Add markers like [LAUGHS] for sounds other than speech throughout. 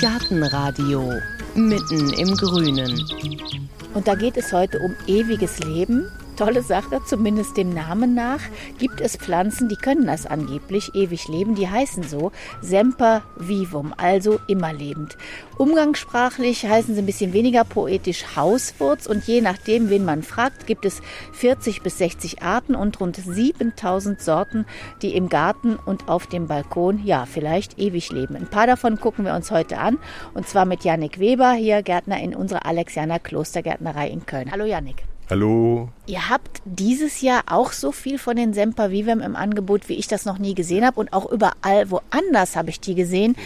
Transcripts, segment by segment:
Gartenradio mitten im Grünen. Und da geht es heute um ewiges Leben tolle Sache, zumindest dem Namen nach, gibt es Pflanzen, die können das angeblich ewig leben. Die heißen so Semper vivum, also immer lebend. Umgangssprachlich heißen sie ein bisschen weniger poetisch Hauswurz und je nachdem, wen man fragt, gibt es 40 bis 60 Arten und rund 7000 Sorten, die im Garten und auf dem Balkon, ja, vielleicht ewig leben. Ein paar davon gucken wir uns heute an und zwar mit Janik Weber, hier Gärtner in unserer Alexianer Klostergärtnerei in Köln. Hallo Janik. Hallo. Ihr habt dieses Jahr auch so viel von den Semper Vivem im Angebot, wie ich das noch nie gesehen habe. Und auch überall woanders habe ich die gesehen.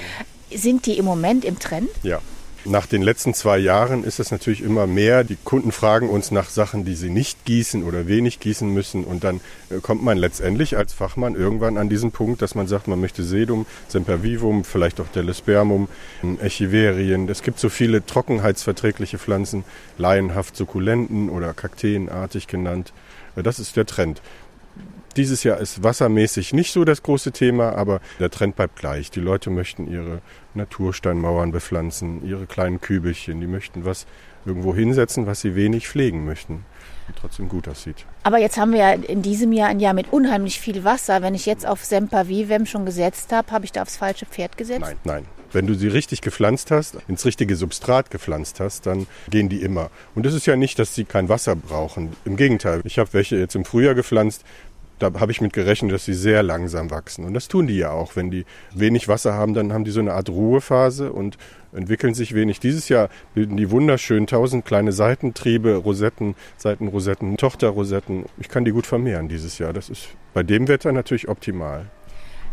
Sind die im Moment im Trend? Ja, nach den letzten zwei Jahren ist es natürlich immer mehr. Die Kunden fragen uns nach Sachen, die sie nicht gießen oder wenig gießen müssen. Und dann äh, kommt man letztendlich als Fachmann irgendwann an diesen Punkt, dass man sagt, man möchte Sedum, Sempervivum, vielleicht auch Delespermum, Echiverien. Es gibt so viele trockenheitsverträgliche Pflanzen, laienhaft Sukkulenten oder Kakteenartig genannt. Äh, das ist der Trend. Dieses Jahr ist wassermäßig nicht so das große Thema, aber der Trend bleibt gleich. Die Leute möchten ihre Natursteinmauern bepflanzen, ihre kleinen Kübelchen, die möchten was irgendwo hinsetzen, was sie wenig pflegen möchten und trotzdem gut aussieht. Aber jetzt haben wir ja in diesem Jahr ein Jahr mit unheimlich viel Wasser. Wenn ich jetzt auf Semper Vivem schon gesetzt habe, habe ich da aufs falsche Pferd gesetzt? Nein, nein. Wenn du sie richtig gepflanzt hast, ins richtige Substrat gepflanzt hast, dann gehen die immer. Und es ist ja nicht, dass sie kein Wasser brauchen. Im Gegenteil, ich habe welche jetzt im Frühjahr gepflanzt, da habe ich mit gerechnet, dass sie sehr langsam wachsen. Und das tun die ja auch. Wenn die wenig Wasser haben, dann haben die so eine Art Ruhephase und entwickeln sich wenig. Dieses Jahr bilden die wunderschön tausend kleine Seitentriebe, Rosetten, Seitenrosetten, Tochterrosetten. Ich kann die gut vermehren dieses Jahr. Das ist bei dem Wetter natürlich optimal.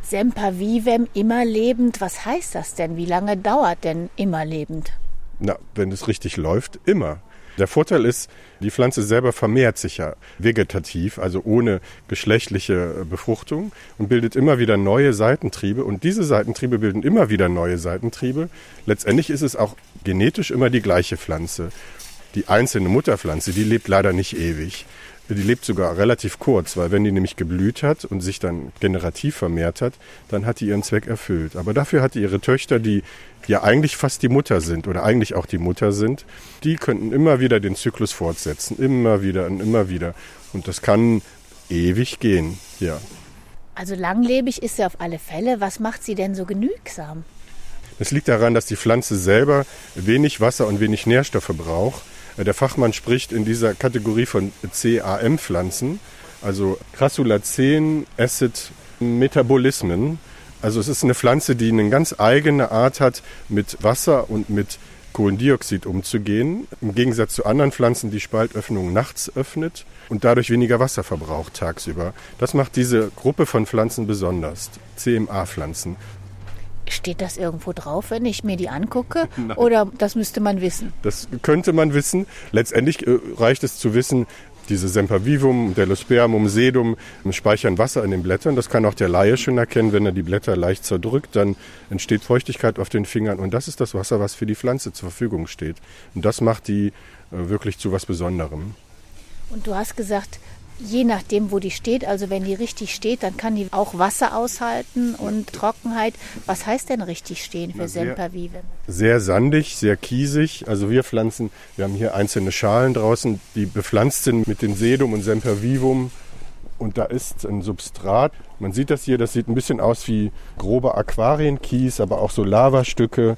Semper vivem, immer lebend. Was heißt das denn? Wie lange dauert denn immer lebend? Na, wenn es richtig läuft, immer. Der Vorteil ist, die Pflanze selber vermehrt sich ja vegetativ, also ohne geschlechtliche Befruchtung und bildet immer wieder neue Seitentriebe und diese Seitentriebe bilden immer wieder neue Seitentriebe. Letztendlich ist es auch genetisch immer die gleiche Pflanze. Die einzelne Mutterpflanze, die lebt leider nicht ewig. Die lebt sogar relativ kurz, weil wenn die nämlich geblüht hat und sich dann generativ vermehrt hat, dann hat die ihren Zweck erfüllt. Aber dafür hat die ihre Töchter, die ja eigentlich fast die Mutter sind oder eigentlich auch die Mutter sind, die könnten immer wieder den Zyklus fortsetzen, immer wieder und immer wieder. Und das kann ewig gehen, ja. Also langlebig ist sie auf alle Fälle. Was macht sie denn so genügsam? Es liegt daran, dass die Pflanze selber wenig Wasser und wenig Nährstoffe braucht der Fachmann spricht in dieser Kategorie von CAM-Pflanzen, also Crassulacean Acid Metabolismen. Also es ist eine Pflanze, die eine ganz eigene Art hat, mit Wasser und mit Kohlendioxid umzugehen. Im Gegensatz zu anderen Pflanzen, die Spaltöffnungen nachts öffnet und dadurch weniger Wasser verbraucht tagsüber. Das macht diese Gruppe von Pflanzen besonders. CMA-Pflanzen. Steht das irgendwo drauf, wenn ich mir die angucke? [LAUGHS] Nein. Oder das müsste man wissen? Das könnte man wissen. Letztendlich äh, reicht es zu wissen, diese Sempervivum, Delospermum, Sedum speichern Wasser in den Blättern. Das kann auch der Laie schon erkennen, wenn er die Blätter leicht zerdrückt, dann entsteht Feuchtigkeit auf den Fingern und das ist das Wasser, was für die Pflanze zur Verfügung steht. Und das macht die äh, wirklich zu was Besonderem. Und du hast gesagt, je nachdem, wo die steht. Also wenn die richtig steht, dann kann die auch Wasser aushalten und Trockenheit. Was heißt denn richtig stehen für Sempervive? Sehr sandig, sehr kiesig. Also wir pflanzen, wir haben hier einzelne Schalen draußen, die bepflanzt sind mit den Sedum und Sempervivum. Und da ist ein Substrat. Man sieht das hier, das sieht ein bisschen aus wie grober Aquarienkies, aber auch so Lavastücke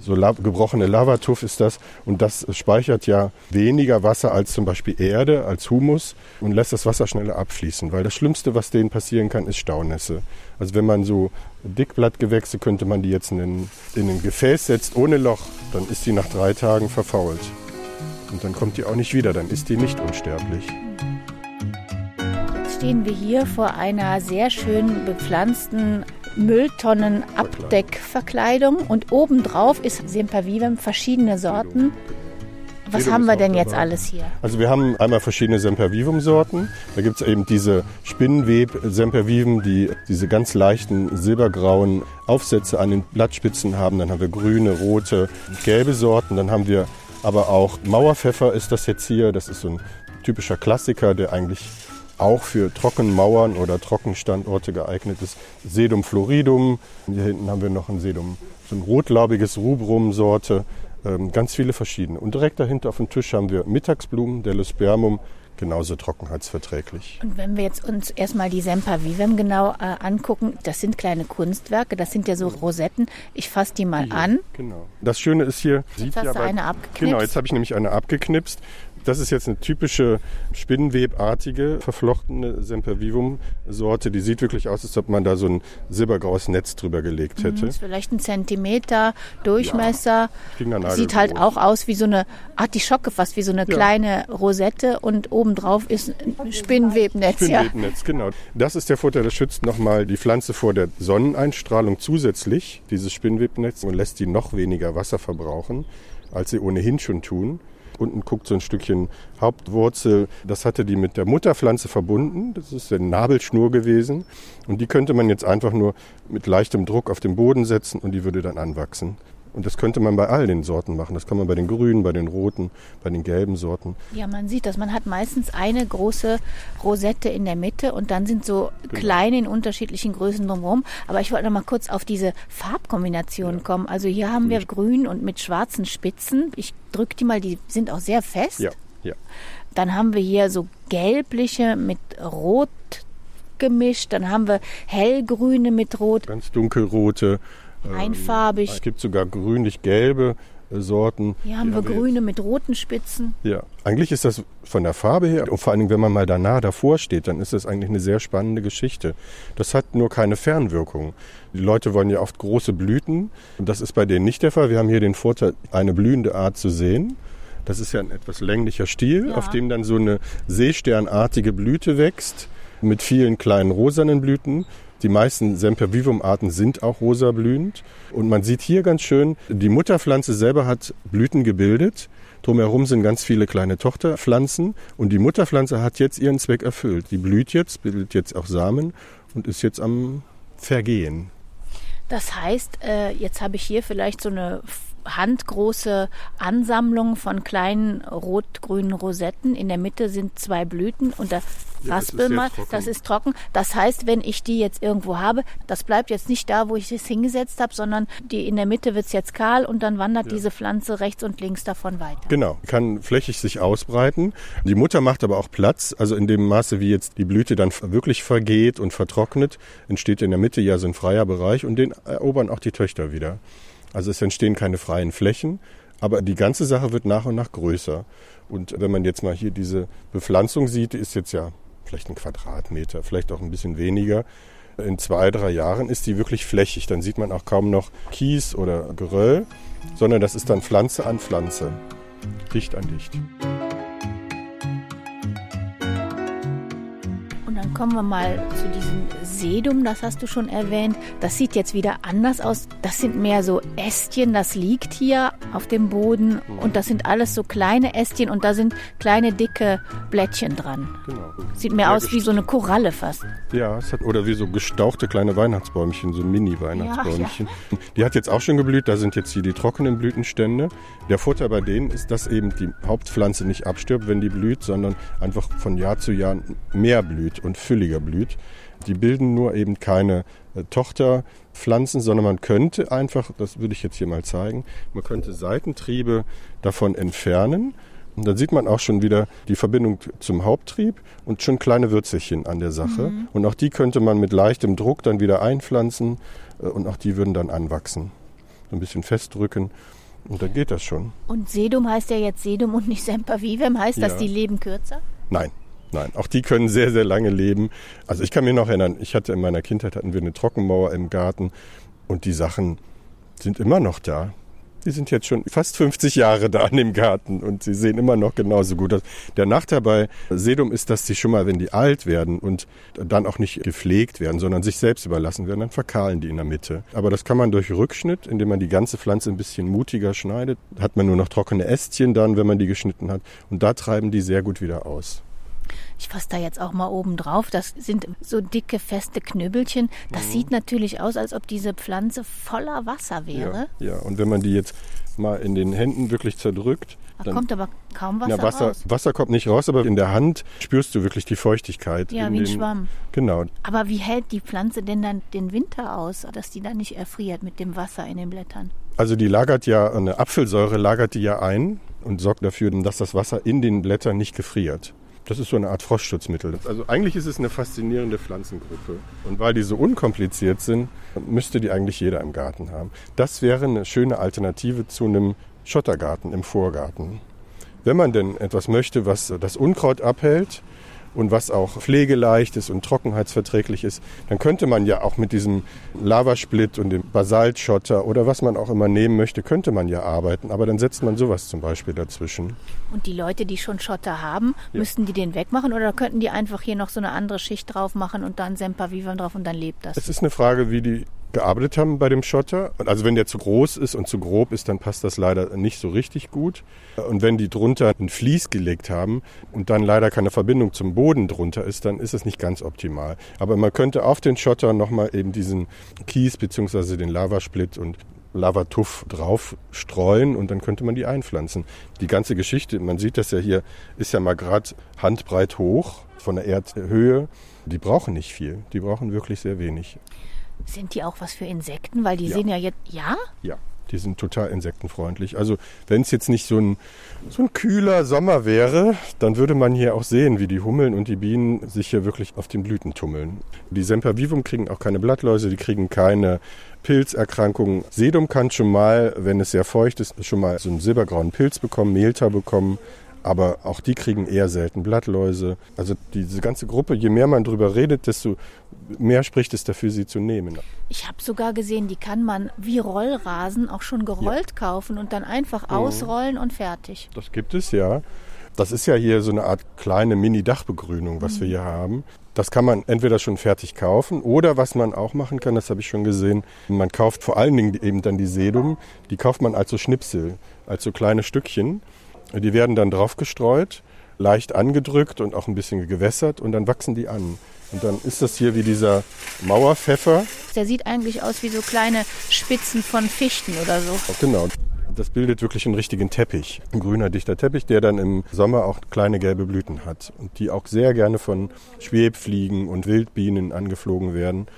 so gebrochene Lavatuff ist das und das speichert ja weniger Wasser als zum Beispiel Erde, als Humus und lässt das Wasser schneller abfließen, weil das Schlimmste, was denen passieren kann, ist Staunässe. Also wenn man so Dickblattgewächse, könnte man die jetzt in in ein Gefäß setzt ohne Loch, dann ist die nach drei Tagen verfault. Und dann kommt die auch nicht wieder, dann ist die nicht unsterblich stehen wir hier vor einer sehr schön bepflanzten Mülltonnen-Abdeckverkleidung und obendrauf ist Sempervivum verschiedene Sorten. Was haben wir denn jetzt alles hier? Also wir haben einmal verschiedene Sempervivum-Sorten. Da gibt es eben diese Spinnenweb-Sempervivum, die diese ganz leichten silbergrauen Aufsätze an den Blattspitzen haben. Dann haben wir grüne, rote, gelbe Sorten. Dann haben wir aber auch Mauerpfeffer ist das jetzt hier. Das ist so ein typischer Klassiker, der eigentlich auch für Trockenmauern oder Trockenstandorte geeignet ist. Sedum floridum. Hier hinten haben wir noch ein Sedum, so ein rotlaubiges Rubrum-Sorte. Ähm, ganz viele verschiedene. Und direkt dahinter auf dem Tisch haben wir Mittagsblumen, der Luspermum, genauso trockenheitsverträglich. Und wenn wir jetzt uns erstmal die Sempervivem genau äh, angucken, das sind kleine Kunstwerke, das sind ja so Rosetten. Ich fasse die mal Hier, an. Genau. Das Schöne ist hier, Jetzt hast du eine abgeknipst. Genau, jetzt habe ich nämlich eine abgeknipst. Das ist jetzt eine typische spinnenwebartige, verflochtene Sempervivum-Sorte. Die sieht wirklich aus, als ob man da so ein silbergraues Netz drüber gelegt hätte. Mhm, ist vielleicht ein Zentimeter Durchmesser. Fingernagel Sieht halt auch aus wie so eine Artischocke, fast wie so eine kleine Rosette und obendrauf ist ein Spinnwebnetz. Ja. Spinnwebennetz, genau. Das ist der Vorteil, das schützt nochmal die Pflanze vor der Sonneneinstrahlung zusätzlich, dieses Spinnwebnetz, und lässt die noch weniger Wasser verbrauchen, als sie ohnehin schon tun. Unten guckt so ein Stückchen Hauptwurzel, das hatte die mit der Mutterpflanze verbunden, das ist der Nabelschnur gewesen. Und die könnte man jetzt einfach nur mit leichtem Druck auf den Boden setzen und die würde dann anwachsen. Und das könnte man bei all den Sorten machen. Das kann man bei den grünen, bei den roten, bei den gelben Sorten. ja, man sieht das. Man hat meistens eine große Rosette in der Mitte und dann sind so kleine in unterschiedlichen Größen drumherum. Aber ich wollte noch mal kurz auf diese Farbkombinationen kommen. Also hier haben wir grün und mit schwarzen Spitzen. Ich drücke die mal, die sind auch sehr fest. Ja, ja. Dann haben wir hier so gelbliche mit rot gemischt. Dann haben wir hellgrüne mit rot, Ganz dunkelrote. Ähm, einfarbig. Es gibt sogar grünlich-gelbe äh, Sorten. Hier haben wir grüne mit roten Spitzen. Ja, eigentlich ist das von der Farbe her und vor allen Dingen, wenn man mal da nah davor steht, dann ist das eigentlich eine sehr spannende Geschichte. Das hat nur keine Fernwirkung. Die Leute wollen ja oft große Blüten. Und das ist bei denen nicht der Fall. Wir haben hier den Vorteil, eine blühende Art zu sehen. Das ist ja ein etwas länglicher Stiel, Ja. auf dem dann so eine seesternartige Blüte wächst mit vielen kleinen rosanen Blüten. Die meisten Sempervivum-Arten sind auch rosa blühend. Und man sieht hier ganz schön, die Mutterpflanze selber hat Blüten gebildet. Drumherum sind ganz viele kleine Tochterpflanzen. Und die Mutterpflanze hat jetzt ihren Zweck erfüllt. Die blüht jetzt, bildet jetzt auch Samen und ist jetzt am Vergehen. Das heißt, äh, jetzt habe ich hier vielleicht so eine handgroße Ansammlung von kleinen rot-grünen Rosetten. In der Mitte sind zwei Blüten und da Ja, das raspel ist sehr mal, trocken. das ist trocken. Das heißt, wenn ich die jetzt irgendwo habe, das bleibt jetzt nicht da, wo ich es hingesetzt habe, sondern die in der Mitte wird es jetzt kahl und dann wandert diese Pflanze rechts und links davon weiter. Genau, kann flächig sich ausbreiten. Die Mutter macht aber auch Platz. Also in dem Maße, wie jetzt die Blüte dann wirklich vergeht und vertrocknet, entsteht in der Mitte ja so ein freier Bereich und den erobern auch die Töchter wieder. Also es entstehen keine freien Flächen, aber die ganze Sache wird nach und nach größer. Und wenn man jetzt mal hier diese Bepflanzung sieht, die ist jetzt ja vielleicht ein Quadratmeter, vielleicht auch ein bisschen weniger. In zwei, drei Jahren ist die wirklich flächig. Dann sieht man auch kaum noch Kies oder Geröll, sondern das ist dann Pflanze an Pflanze, dicht an dicht. Und dann kommen wir mal zu diesem Sedum, das hast du schon erwähnt. Das sieht jetzt wieder anders aus. Das sind mehr so Ästchen, das liegt hier auf dem Boden. Und das sind alles so kleine Ästchen und da sind kleine dicke Blättchen dran. Genau. Sieht mehr Ja, aus wie so eine Koralle fast. Ja, es hat, oder wie so gestauchte kleine Weihnachtsbäumchen, so Mini-Weihnachtsbäumchen. Die hat jetzt auch schon geblüht, da sind jetzt hier die trockenen Blütenstände. Der Vorteil bei denen ist, dass eben die Hauptpflanze nicht abstirbt, wenn die blüht, sondern einfach von Jahr zu Jahr mehr blüht und fülliger blüht. Die bilden nur eben keine äh, Tochterpflanzen, sondern man könnte einfach, das würde ich jetzt hier mal zeigen, man könnte Seitentriebe davon entfernen. Und dann sieht man auch schon wieder die Verbindung zum Haupttrieb und schon kleine Würzelchen an der Sache. Und auch die könnte man mit leichtem Druck dann wieder einpflanzen äh, und auch die würden dann anwachsen. So ein bisschen festdrücken und dann geht das schon. Und Sedum heißt ja jetzt Sedum und nicht Sempervivem. Heißt das, Ja. die leben kürzer? Nein, nein, auch die können sehr, sehr lange leben. Also ich kann mir noch erinnern, ich hatte in meiner Kindheit hatten wir eine Trockenmauer im Garten und die Sachen sind immer noch da. Die sind jetzt schon fast 50 Jahre da in dem Garten und sie sehen immer noch genauso gut aus. Der Nachteil bei Sedum ist, dass sie schon mal, wenn die alt werden und dann auch nicht gepflegt werden, sondern sich selbst überlassen werden, dann verkahlen die in der Mitte. Aber das kann man durch Rückschnitt, indem man die ganze Pflanze ein bisschen mutiger schneidet, hat man nur noch trockene Ästchen dann, wenn man die geschnitten hat. Und da treiben die sehr gut wieder aus. Ich fasse da jetzt auch mal oben drauf. Das sind so dicke, feste Knüppelchen. Das mhm. sieht natürlich aus, als ob diese Pflanze voller Wasser wäre. Ja, ja, und wenn man die jetzt mal in den Händen wirklich zerdrückt, da dann, kommt aber kaum Wasser, ja, Wasser raus. Wasser kommt nicht raus, aber in der Hand spürst du wirklich die Feuchtigkeit. Ja, wie ein den, Schwamm. Genau. Aber wie hält die Pflanze denn dann den Winter aus, dass die dann nicht erfriert mit dem Wasser in den Blättern? Also die lagert ja, eine Apfelsäure lagert die ja ein und sorgt dafür, dass das Wasser in den Blättern nicht gefriert. Das ist so eine Art Frostschutzmittel. Also eigentlich ist es eine faszinierende Pflanzengruppe. Und weil die so unkompliziert sind, müsste die eigentlich jeder im Garten haben. Das wäre eine schöne Alternative zu einem Schottergarten im Vorgarten. Wenn man denn etwas möchte, was das Unkraut abhält und was auch pflegeleicht ist und trockenheitsverträglich ist, dann könnte man ja auch mit diesem Lavasplit und dem Basaltschotter oder was man auch immer nehmen möchte, könnte man ja arbeiten. Aber dann setzt man sowas zum Beispiel dazwischen. Und die Leute, die schon Schotter haben, ja. müssten die den wegmachen oder könnten die einfach hier noch so eine andere Schicht drauf machen und dann Sempervivum drauf und dann lebt das? Es ist eine Frage, wie die gearbeitet haben bei dem Schotter. Also wenn der zu groß ist und zu grob ist, dann passt das leider nicht so richtig gut. Und wenn die drunter ein Vlies gelegt haben und dann leider keine Verbindung zum Boden drunter ist, dann ist es nicht ganz optimal. Aber man könnte auf den Schotter nochmal eben diesen Kies bzw. den Lavasplit und Lavatuff drauf streuen und dann könnte man die einpflanzen. Die ganze Geschichte, man sieht das ja hier, ist ja mal gerade handbreit hoch von der Erdhöhe. Die brauchen nicht viel, die brauchen wirklich sehr wenig. Sind die auch was für Insekten? Weil die ja. sehen ja jetzt. Ja? Ja. Die sind total insektenfreundlich. Also wenn es jetzt nicht so ein, so ein kühler Sommer wäre, dann würde man hier auch sehen, wie die Hummeln und die Bienen sich hier wirklich auf den Blüten tummeln. Die Sempervivum kriegen auch keine Blattläuse, die kriegen keine Pilzerkrankungen. Sedum kann schon mal, wenn es sehr feucht ist, schon mal so einen silbergrauen Pilz bekommen, Mehltau bekommen. Aber auch die kriegen eher selten Blattläuse. Also diese ganze Gruppe, je mehr man darüber redet, desto mehr spricht es dafür, sie zu nehmen. Ich habe sogar gesehen, die kann man wie Rollrasen auch schon gerollt ja. kaufen und dann einfach mhm. ausrollen und fertig. Das gibt es ja. Das ist ja hier so eine Art kleine Mini-Dachbegrünung, was mhm. wir hier haben. Das kann man entweder schon fertig kaufen oder was man auch machen kann, das habe ich schon gesehen, man kauft vor allen Dingen eben dann die Sedum, die kauft man als so Schnipsel, als so kleine Stückchen die werden dann draufgestreut, leicht angedrückt und auch ein bisschen gewässert und dann wachsen die an. Und dann ist das hier wie dieser Mauerpfeffer. Der sieht eigentlich aus wie so kleine Spitzen von Fichten oder so. Genau. Das bildet wirklich einen richtigen Teppich, ein grüner dichter Teppich, der dann im Sommer auch kleine gelbe Blüten hat und die auch sehr gerne von Schwebfliegen und Wildbienen angeflogen werden.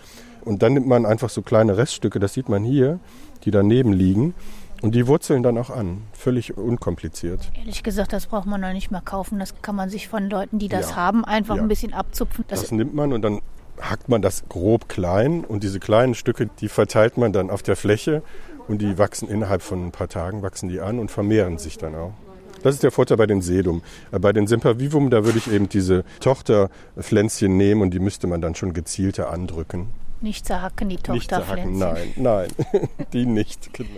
Und dann nimmt man einfach so kleine Reststücke, das sieht man hier, die daneben liegen und die wurzeln dann auch an, völlig unkompliziert. Ehrlich gesagt, das braucht man noch nicht mehr kaufen. Das kann man sich von Leuten, die das ja. haben, einfach ja. ein bisschen abzupfen. Das, das nimmt man und dann hackt man das grob klein und diese kleinen Stücke, die verteilt man dann auf der Fläche und die wachsen innerhalb von ein paar Tagen, wachsen die an und vermehren sich dann auch. Das ist der Vorteil bei den Sedum. Äh, bei den Sempervivum, da würde ich eben diese Tochterpflänzchen nehmen und die müsste man dann schon gezielter andrücken. Nicht zerhacken, die Tochterpflänzchen. Nein, nein, [LAUGHS] die nicht, genau.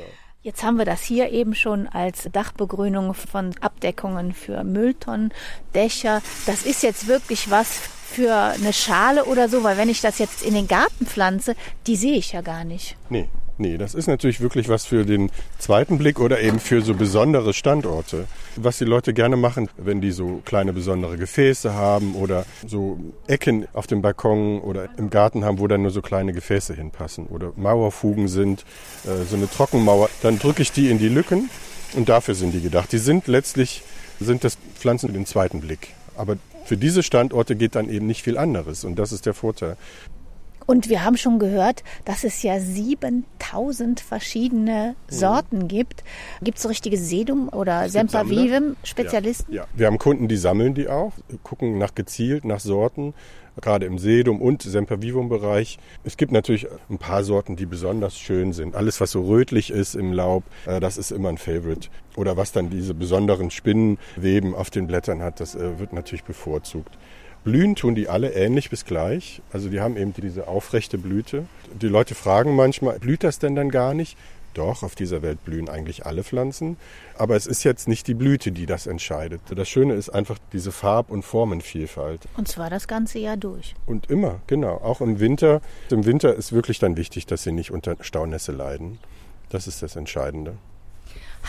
Jetzt haben wir das hier eben schon als Dachbegrünung von Abdeckungen für Mülltonnen, Dächer. Das ist jetzt wirklich was für eine Schale oder so, weil wenn ich das jetzt in den Garten pflanze, die sehe ich ja gar nicht. Nee, Nee, das ist natürlich wirklich was für den zweiten Blick oder eben für so besondere Standorte. Was die Leute gerne machen, wenn die so kleine besondere Gefäße haben oder so Ecken auf dem Balkon oder im Garten haben, wo dann nur so kleine Gefäße hinpassen oder Mauerfugen sind, äh, so eine Trockenmauer, dann drücke ich die in die Lücken und dafür sind die gedacht. Die sind letztlich, sind das Pflanzen für den zweiten Blick. Aber für diese Standorte geht dann eben nicht viel anderes und das ist der Vorteil. Und wir haben schon gehört, dass es ja 7000 verschiedene Sorten mhm. gibt. Gibt es so richtige Sedum- oder Sempervivum-Spezialisten? Ja, ja, wir haben Kunden, die sammeln die auch, gucken nach gezielt nach Sorten, gerade im Sedum- und Sempervivum-Bereich. Es gibt natürlich ein paar Sorten, die besonders schön sind. Alles, was so rötlich ist im Laub, äh, das ist immer ein Favorite. Oder was dann diese besonderen Spinnenweben auf den Blättern hat, das äh, wird natürlich bevorzugt. Blühen tun die alle ähnlich bis gleich. Also die haben eben diese aufrechte Blüte. Die Leute fragen manchmal, blüht das denn dann gar nicht? Doch, auf dieser Welt blühen eigentlich alle Pflanzen. Aber es ist jetzt nicht die Blüte, die das entscheidet. Das Schöne ist einfach diese Farb- und Formenvielfalt. Und zwar das ganze Jahr durch. Und immer, genau. Auch im Winter. Im Winter ist wirklich dann wichtig, dass sie nicht unter Staunässe leiden. Das ist das Entscheidende.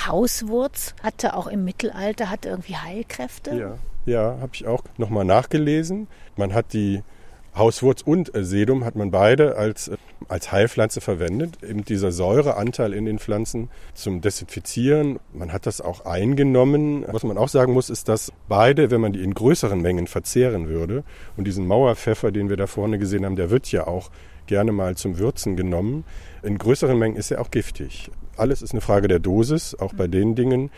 Hauswurz hatte auch im Mittelalter hatte irgendwie Heilkräfte. Ja, Ja, habe ich auch nochmal nachgelesen. Man hat die Hauswurz und äh, Sedum hat man beide als, äh, als Heilpflanze verwendet. Eben dieser Säureanteil in den Pflanzen zum Desinfizieren. Man hat das auch eingenommen. Was man auch sagen muss, ist, dass beide, wenn man die in größeren Mengen verzehren würde, und diesen Mauerpfeffer, den wir da vorne gesehen haben, der wird ja auch gerne mal zum Würzen genommen. In größeren Mengen ist er auch giftig. Alles ist eine Frage der Dosis, auch bei den Dingen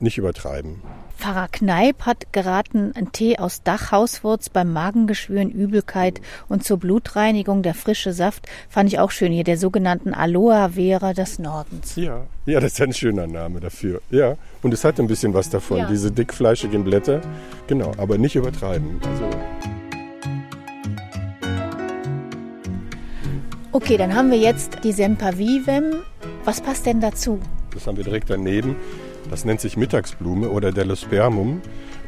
nicht übertreiben. Pfarrer Kneip hat geraten, einen Tee aus Dachhauswurz beim Magengeschwüren, Übelkeit und zur Blutreinigung der frische Saft fand ich auch schön hier, der sogenannten Aloe Vera des Nordens. Ja, ja, das ist ein schöner Name dafür. Ja, und es hat ein bisschen was davon, ja. diese dickfleischigen Blätter. Genau, aber nicht übertreiben. Also Okay, dann haben wir jetzt die Sempervivem. Was passt denn dazu? Das haben wir direkt daneben. Das nennt sich Mittagsblume oder Delospermum.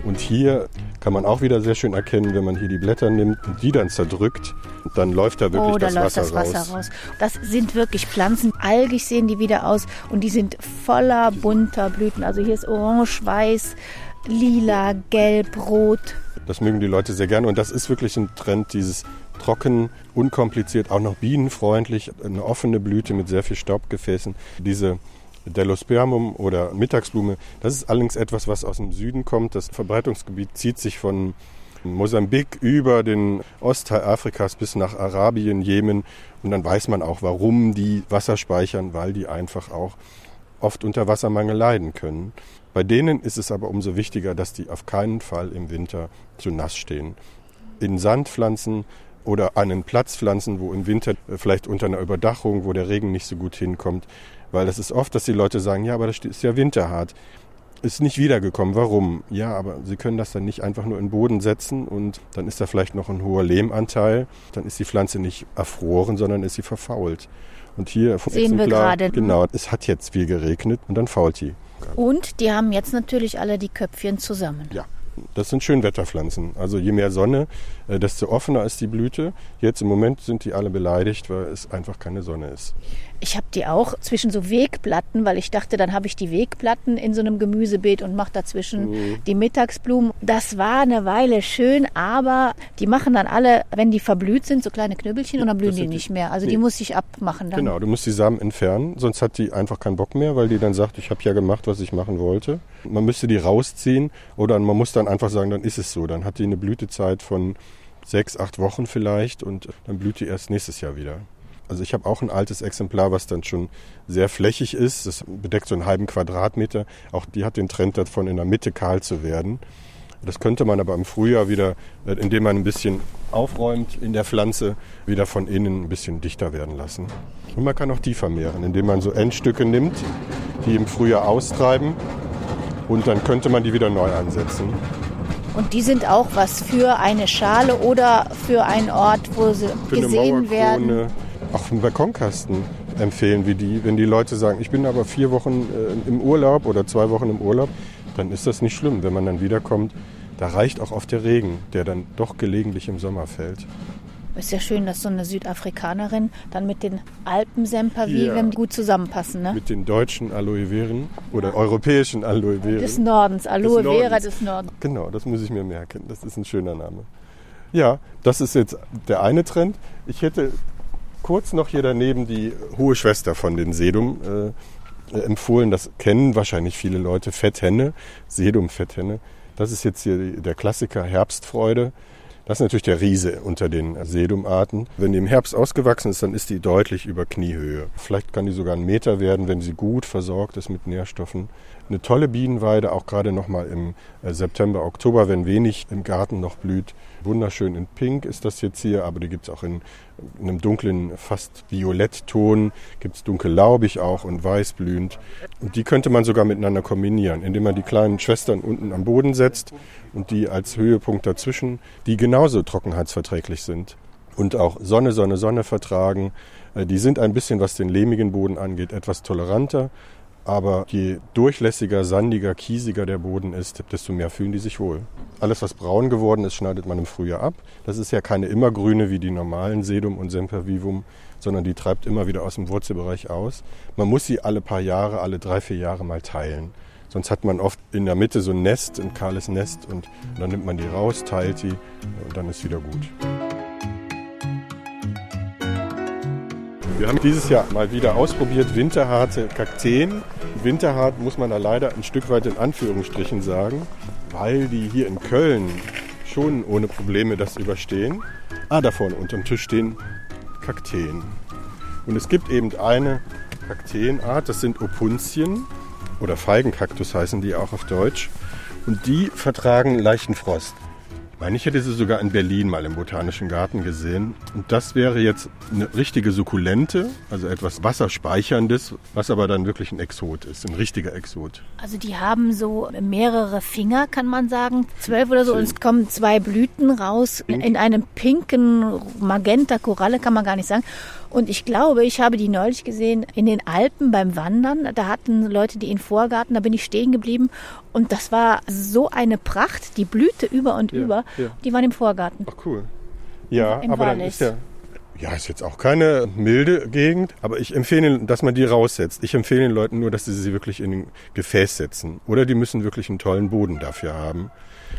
Und hier kann man auch wieder sehr schön erkennen, wenn man hier die Blätter nimmt und die dann zerdrückt, dann läuft da wirklich oh, da das, läuft Wasser, das Wasser raus. raus. Das sind wirklich Pflanzen. Algig sehen die wieder aus und die sind voller bunter Blüten. Also hier ist orange, weiß, lila, gelb, rot. Das mögen die Leute sehr gerne und das ist wirklich ein Trend, dieses trocken, unkompliziert, auch noch bienenfreundlich, eine offene Blüte mit sehr viel Staubgefäßen. Diese Delospermum oder Mittagsblume. Das ist allerdings etwas, was aus dem Süden kommt. Das Verbreitungsgebiet zieht sich von Mosambik über den Ostteil Afrikas bis nach Arabien, Jemen. Und dann weiß man auch, warum die Wasser speichern, weil die einfach auch oft unter Wassermangel leiden können. Bei denen ist es aber umso wichtiger, dass die auf keinen Fall im Winter zu nass stehen. In Sandpflanzen oder an einen Platz pflanzen, wo im Winter vielleicht unter einer Überdachung, wo der Regen nicht so gut hinkommt, weil das ist oft, dass die Leute sagen, ja, aber das ist ja winterhart. Ist nicht wiedergekommen. Warum? Ja, aber sie können das dann nicht einfach nur in den Boden setzen und dann ist da vielleicht noch ein hoher Lehmanteil. Dann ist die Pflanze nicht erfroren, sondern ist sie verfault. Und hier vom Sehen Exemplar, wir gerade. Genau, es hat jetzt viel geregnet und dann fault die. Und die haben jetzt natürlich alle die Köpfchen zusammen. Ja, das sind Schönwetterpflanzen. Also je mehr Sonne, äh, desto offener ist die Blüte. Jetzt im Moment sind die alle beleidigt, weil es einfach keine Sonne ist. Ich habe die auch zwischen so Wegplatten, weil ich dachte, dann habe ich die Wegplatten in so einem Gemüsebeet und mache dazwischen mhm. die Mittagsblumen. Das war eine Weile schön, aber die machen dann alle, wenn die verblüht sind, so kleine Knüppelchen und dann blühen die nicht mehr. Also nee. die muss ich abmachen dann. Genau, du musst die Samen entfernen, sonst hat die einfach keinen Bock mehr, weil die dann sagt, ich habe ja gemacht, was ich machen wollte. Man müsste die rausziehen oder man muss dann einfach sagen, dann ist es so. Dann hat die eine Blütezeit von sechs, acht Wochen vielleicht und dann blüht die erst nächstes Jahr wieder. Also ich habe auch ein altes Exemplar, was dann schon sehr flächig ist. Das bedeckt so einen halben Quadratmeter. Auch die hat den Trend davon, in der Mitte kahl zu werden. Das könnte man aber im Frühjahr wieder, indem man ein bisschen aufräumt in der Pflanze, wieder von innen ein bisschen dichter werden lassen. Und man kann auch die vermehren, indem man so Endstücke nimmt, die im Frühjahr austreiben und dann könnte man die wieder neu ansetzen. Und die sind auch was für eine Schale oder für einen Ort, wo sie für gesehen werden. Auch einen Balkonkasten empfehlen wir die. Wenn die Leute sagen, ich bin aber vier Wochen äh, im Urlaub oder zwei Wochen im Urlaub, dann ist das nicht schlimm. Wenn man dann wiederkommt, da reicht auch oft der Regen, der dann doch gelegentlich im Sommer fällt. Ist ja schön, dass so eine Südafrikanerin dann mit den Alpensempervivem ja. gut zusammenpassen. Ne? Mit den deutschen Aloe Veren oder europäischen Aloe Veren. Des Nordens, Aloe des Vera des Nordens. Genau, das muss ich mir merken. Das ist ein schöner Name. Ja, das ist jetzt der eine Trend. Ich hätte kurz noch hier daneben die hohe Schwester von den Sedum äh, empfohlen. Das kennen wahrscheinlich viele Leute. Fetthenne, Sedum-Fetthenne. Das ist jetzt hier der Klassiker Herbstfreude. Das ist natürlich der Riese unter den Sedumarten. Wenn die im Herbst ausgewachsen ist, dann ist die deutlich über Kniehöhe. Vielleicht kann die sogar einen Meter werden, wenn sie gut versorgt ist mit Nährstoffen. Eine tolle Bienenweide, auch gerade noch mal im äh, September, Oktober, wenn wenig im Garten noch blüht. Wunderschön in Pink ist das jetzt hier, aber die gibt es auch in einem dunklen, fast Violettton. Gibt es dunkellaubig auch und weißblühend. Und die könnte man sogar miteinander kombinieren, indem man die kleinen Schwestern unten am Boden setzt und die als Höhepunkt dazwischen, die genauso trockenheitsverträglich sind und auch Sonne, Sonne, Sonne vertragen. Äh, die sind ein bisschen, was den lehmigen Boden angeht, etwas toleranter. Aber je durchlässiger, sandiger, kiesiger der Boden ist, desto mehr fühlen die sich wohl. Alles, was braun geworden ist, schneidet man im Frühjahr ab. Das ist ja keine immergrüne wie die normalen Sedum und Sempervivum, sondern die treibt immer wieder aus dem Wurzelbereich aus. Man muss sie alle paar Jahre, alle drei, vier Jahre mal teilen Sonst hat man oft in der Mitte so ein Nest, ein kahles Nest und dann nimmt man die raus, teilt die und dann ist wieder gut. Wir haben dieses Jahr mal wieder ausprobiert winterharte Kakteen. Winterhart muss man da leider ein Stück weit in Anführungsstrichen sagen, weil die hier in Köln schon ohne Probleme das überstehen. Ah, da vorne unter dem Tisch stehen Kakteen. Und es gibt eben eine Kakteenart, das sind Opuntien oder Feigenkaktus heißen die auch auf Deutsch. Und die vertragen leichten Frost. Ich meine, ich hätte sie sogar in Berlin mal im Botanischen Garten gesehen. Und das wäre jetzt eine richtige Sukkulente, also etwas Wasserspeicherndes, was aber dann wirklich ein Exot ist, ein richtiger Exot. Also die haben so mehrere Finger, kann man sagen, zwölf oder so. Und es kommen zwei Blüten raus Pink. in einem pinken Magenta Koralle, kann man gar nicht sagen. Und ich glaube, ich habe die neulich gesehen in den Alpen beim Wandern. Da hatten Leute die in Vorgarten, da bin ich stehen geblieben. Und das war so eine Pracht, die blühte über und Ja, über. ja. Die waren im Vorgarten. Ach cool. Ja, Im aber dann Wallis. ist ja. Ja, ist jetzt auch keine milde Gegend, aber ich empfehle, dass man die raussetzt. Ich empfehle den Leuten nur, dass sie sie wirklich in ein Gefäß setzen. Oder die müssen wirklich einen tollen Boden dafür haben.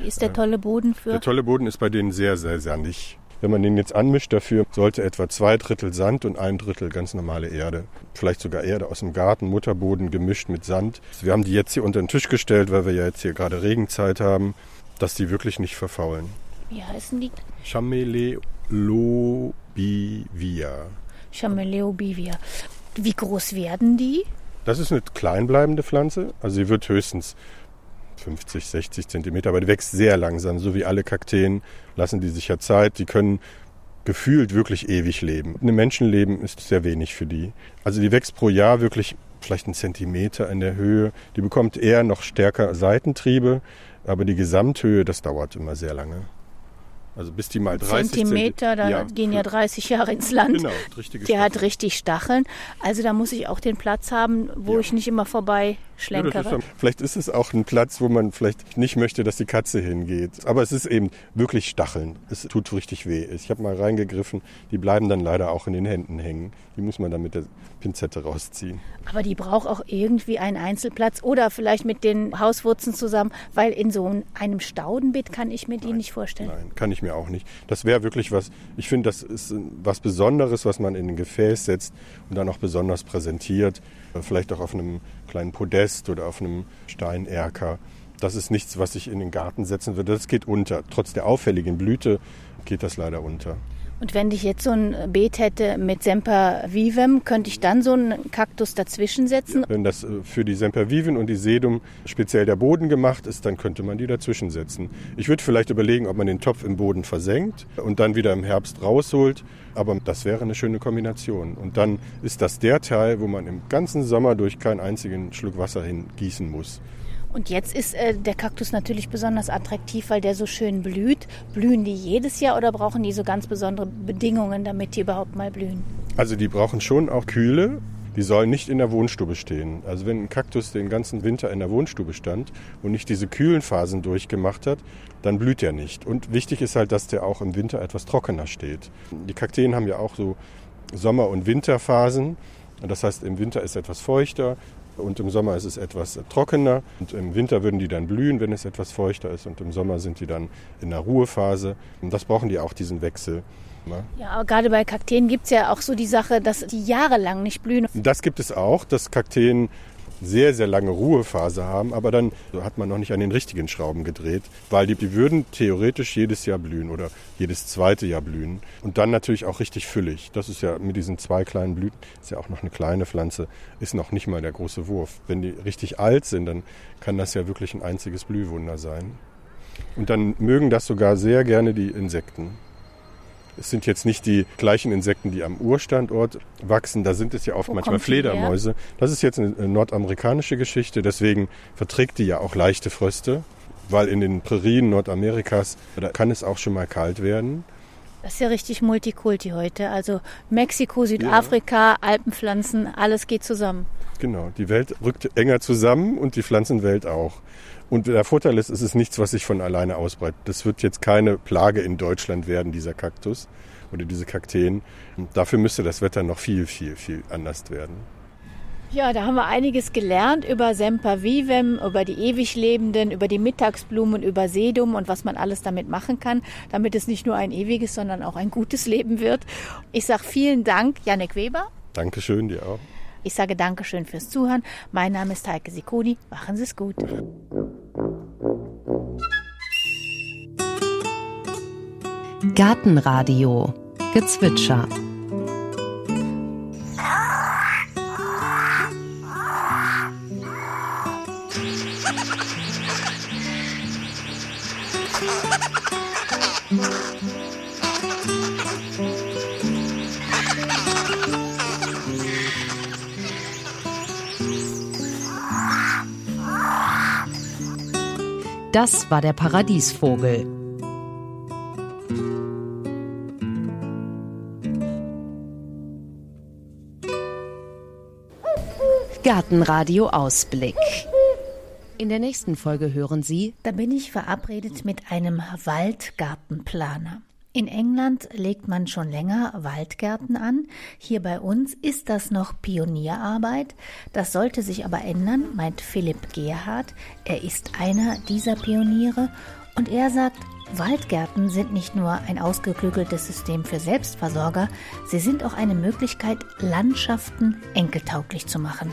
Wie ist der tolle Boden für? Der tolle Boden ist bei denen sehr, sehr sandig. Wenn man den jetzt anmischt, dafür sollte etwa zwei Drittel Sand und ein Drittel ganz normale Erde. Vielleicht sogar Erde aus dem Garten, Mutterboden gemischt mit Sand. Wir haben die jetzt hier unter den Tisch gestellt, weil wir ja jetzt hier gerade Regenzeit haben, dass die wirklich nicht verfaulen. Wie heißen die? Chamelelobivia. Chameleobivia. Wie groß werden die? Das ist eine kleinbleibende Pflanze. Also sie wird höchstens 50, 60 Zentimeter, aber die wächst sehr langsam. So wie alle Kakteen lassen die sich ja Zeit. Die können gefühlt wirklich ewig leben. Ein Menschenleben ist sehr wenig für die. Also die wächst pro Jahr wirklich vielleicht einen Zentimeter in der Höhe. Die bekommt eher noch stärker Seitentriebe, aber die Gesamthöhe, das dauert immer sehr lange. Also bis die mal 30 Zentimeter, da Ja, gehen ja 30 Jahre ins Land. Genau, richtige Der hat Stacheln. richtig Stacheln. Also da muss ich auch den Platz haben, wo Ja. ich nicht immer vorbei Ja, schlenkere. ist, dann- vielleicht ist es auch ein Platz, wo man vielleicht nicht möchte, dass die Katze hingeht. Aber es ist eben wirklich Stacheln. Es tut richtig weh. Ich habe mal reingegriffen, die bleiben dann leider auch in den Händen hängen. Die muss man dann mit der Pinzette rausziehen. Aber die braucht auch irgendwie einen Einzelplatz oder vielleicht mit den Hauswurzeln zusammen, weil in so einem Staudenbeet kann ich mir die nicht vorstellen. Nein, kann ich mir auch nicht. Das wäre wirklich was, ich finde, das ist was Besonderes, was man in ein Gefäß setzt und dann auch besonders präsentiert. Vielleicht auch auf einem kleinen Podest oder auf einem Steinerker. Das ist nichts, was ich in den Garten setzen würde. Das geht unter. Trotz der auffälligen Blüte geht das leider unter. Und wenn ich jetzt so ein Beet hätte mit Semper Vivem, könnte ich dann so einen Kaktus dazwischen setzen? Wenn das äh, für die Semperviven und die Sedum speziell der Boden gemacht ist, dann könnte man die dazwischen setzen. Ich würde vielleicht überlegen, ob man den Topf im Boden versenkt und dann wieder im Herbst rausholt. Aber das wäre eine schöne Kombination. Und dann ist das der Teil, wo man im ganzen Sommer durch keinen einzigen Schluck Wasser hin gießen muss. Und jetzt ist äh, der Kaktus natürlich besonders attraktiv, weil der so schön blüht. Blühen die jedes Jahr oder brauchen die so ganz besondere Bedingungen, damit die überhaupt mal blühen? Also die brauchen schon auch Kühle. Die sollen nicht in der Wohnstube stehen. Also wenn ein Kaktus den ganzen Winter in der Wohnstube stand und nicht diese kühlen Phasen durchgemacht hat, dann blüht er nicht. Und wichtig ist halt, dass der auch im Winter etwas trockener steht. Die Kakteen haben ja auch so Sommer- und Winterphasen. Das heißt, im Winter ist etwas feuchter und im Sommer ist es etwas trockener. Und im Winter würden die dann blühen, wenn es etwas feuchter ist. Und im Sommer sind die dann in der Ruhephase. Und das brauchen die auch, diesen Wechsel. Ne? Ja, aber gerade bei Kakteen gibt es ja auch so die Sache, dass die jahrelang nicht blühen. Das gibt es auch, dass Kakteen sehr, sehr lange Ruhephase haben, aber dann hat man noch nicht an den richtigen Schrauben gedreht, weil die, die würden theoretisch jedes Jahr blühen oder jedes zweite Jahr blühen und dann natürlich auch richtig füllig. Das ist ja mit diesen zwei kleinen Blüten, ist ja auch noch eine kleine Pflanze, ist noch nicht mal der große Wurf. Wenn die richtig alt sind, dann kann das ja wirklich ein einziges Blühwunder sein. Und dann mögen das sogar sehr gerne die Insekten. Es sind jetzt nicht die gleichen Insekten, die am Urstandort wachsen. Da sind es ja oft Wo manchmal her? Fledermäuse. Das ist jetzt eine nordamerikanische Geschichte. Deswegen verträgt die ja auch leichte Fröste. Weil in den Prärien Nordamerikas, da kann es auch schon mal kalt werden. Das ist ja richtig Multikulti heute. Also Mexiko, Südafrika, Alpenpflanzen, alles geht zusammen. Genau, die Welt rückt enger zusammen und die Pflanzenwelt auch. Und der Vorteil ist, es ist nichts, was sich von alleine ausbreitet. Das wird jetzt keine Plage in Deutschland werden, dieser Kaktus oder diese Kakteen. Und dafür müsste das Wetter noch viel, viel, viel anders werden. Ja, da haben wir einiges gelernt über Semper Vivem, über die Ewiglebenden, über die Mittagsblumen, über Sedum und was man alles damit machen kann, damit es nicht nur ein ewiges, sondern auch ein gutes Leben wird. Ich sage vielen Dank, Janek Weber. Dankeschön, dir auch. Ich sage Dankeschön fürs Zuhören. Mein Name ist Heike Sikoni. Machen Sie es gut. Gartenradio Gezwitscher Das war der Paradiesvogel. Gartenradio Ausblick. In der nächsten Folge hören Sie. Da bin ich verabredet mit einem Waldgartenplaner. In England legt man schon länger Waldgärten an. Hier bei uns ist das noch Pionierarbeit. Das sollte sich aber ändern, meint Philipp Gerhardt. Er ist einer dieser Pioniere und er sagt, Waldgärten sind nicht nur ein ausgeklügeltes System für Selbstversorger, sie sind auch eine Möglichkeit, Landschaften enkeltauglich zu machen.